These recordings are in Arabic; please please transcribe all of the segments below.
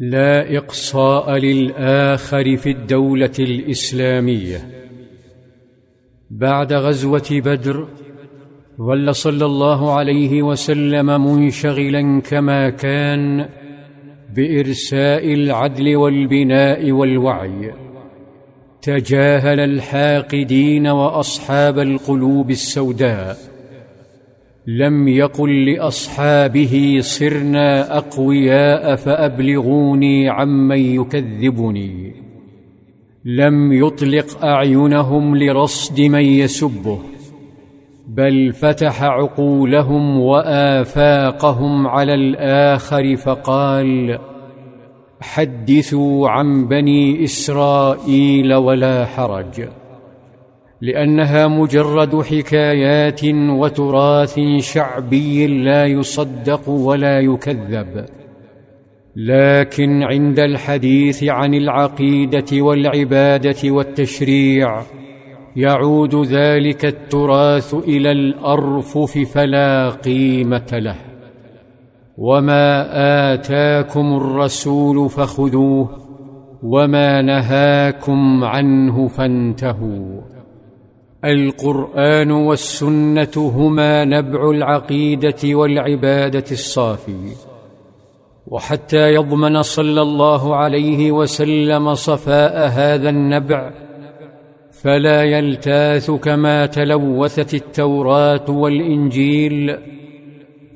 لا إقصاء للآخر في الدولة الإسلامية. بعد غزوة بدر ظل صلى الله عليه وسلم منشغلا كما كان بإرساء العدل والبناء والوعي. تجاهل الحاقدين وأصحاب القلوب السوداء. لم يقل لأصحابه صرنا أقوياء فأبلغوني عمن يكذبني. لم يطلق أعينهم لرصد من يسبه بل فتح عقولهم وآفاقهم على الآخر فقال حدثوا عن بني إسرائيل ولا حرج. لأنها مجرد حكايات وتراث شعبي لا يصدق ولا يكذب. لكن عند الحديث عن العقيدة والعبادة والتشريع يعود ذلك التراث إلى الأرفف فلا قيمة له. وما آتاكم الرسول فخذوه وما نهاكم عنه فانتهوا. القرآن والسنة هما نبع العقيدة والعبادة الصافي. وحتى يضمن صلى الله عليه وسلم صفاء هذا النبع فلا يلتاث كما تلوثت التوراة والإنجيل.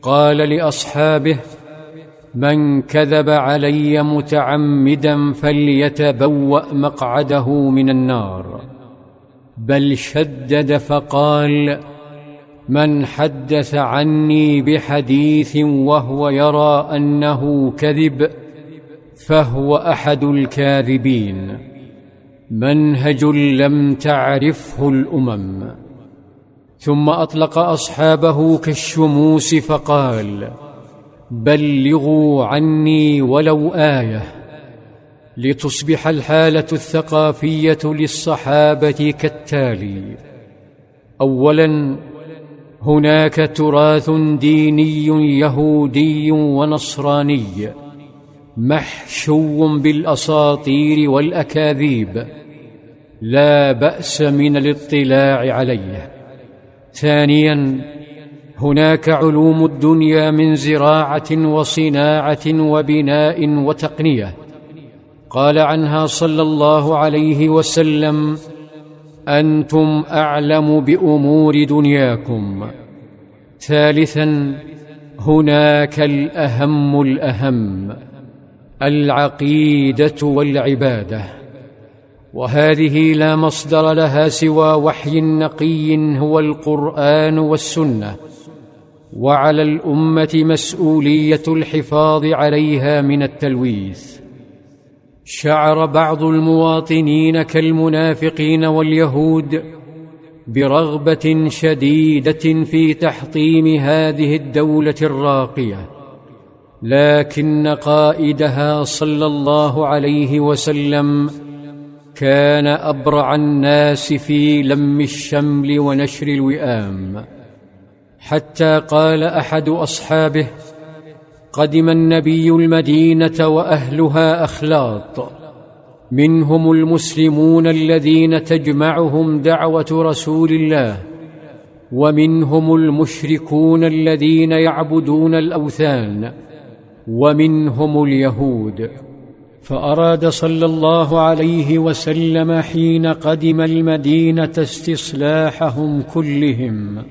قال لأصحابه من كذب علي متعمدا فليتبوأ مقعده من النار. بل شدد فقال من حدث عني بحديث وهو يرى أنه كذب فهو أحد الكاذبين. منهج لم تعرفه الأمم. ثم أطلق أصحابه كالشموس فقال بلغوا عني ولو آية. لتصبح الحالة الثقافية للصحابة كالتالي. اولا هناك تراث ديني يهودي ونصراني محشو بالأساطير والأكاذيب. لا بأس من الاطلاع عليه. ثانيا هناك علوم الدنيا من زراعة وصناعة وبناء وتقنية. قال عنها صلى الله عليه وسلم أنتم أعلم بأمور دنياكم. ثالثا هناك الأهم الأهم العقيدة والعبادة. وهذه لا مصدر لها سوى وحي نقي هو القرآن والسنة. وعلى الأمة مسؤولية الحفاظ عليها من التلويث. شعر بعض المواطنين كالمنافقين واليهود برغبة شديدة في تحطيم هذه الدولة الراقية لكن قائدها صلى الله عليه وسلم كان أبرع الناس في لم الشمل ونشر الوئام. حتى قال أحد أصحابه قدم النبي المدينة وأهلها أخلاط. منهم المسلمون الذين تجمعهم دعوة رسول الله ومنهم المشركون الذين يعبدون الأوثان ومنهم اليهود. فأراد صلى الله عليه وسلم حين قدم المدينة استصلاحهم كلهم.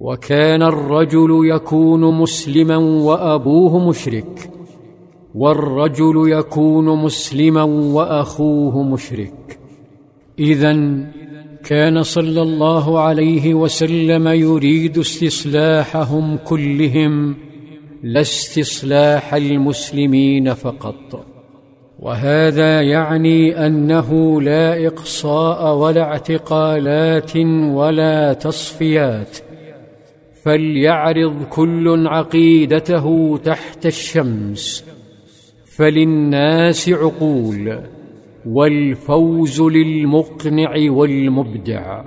وكان الرجل يكون مسلما وأبوه مشرك والرجل يكون مسلما وأخوه مشرك. اذا كان صلى الله عليه وسلم يريد استصلاحهم كلهم لا استصلاح المسلمين فقط. وهذا يعني أنه لا إقصاء ولا اعتقالات ولا تصفيات. فليعرض كل عقيدته تحت الشمس. فللناس عقول والفوز للمقنع والمبدع.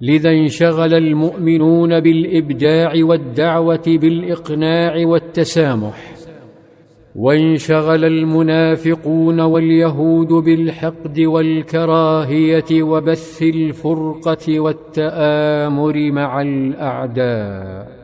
لذا انشغل المؤمنون بالإبداع والدعوة بالإقناع والتسامح. وانشغل المنافقون واليهود بالحقد والكراهية وبث الفرقة والتآمر مع الأعداء.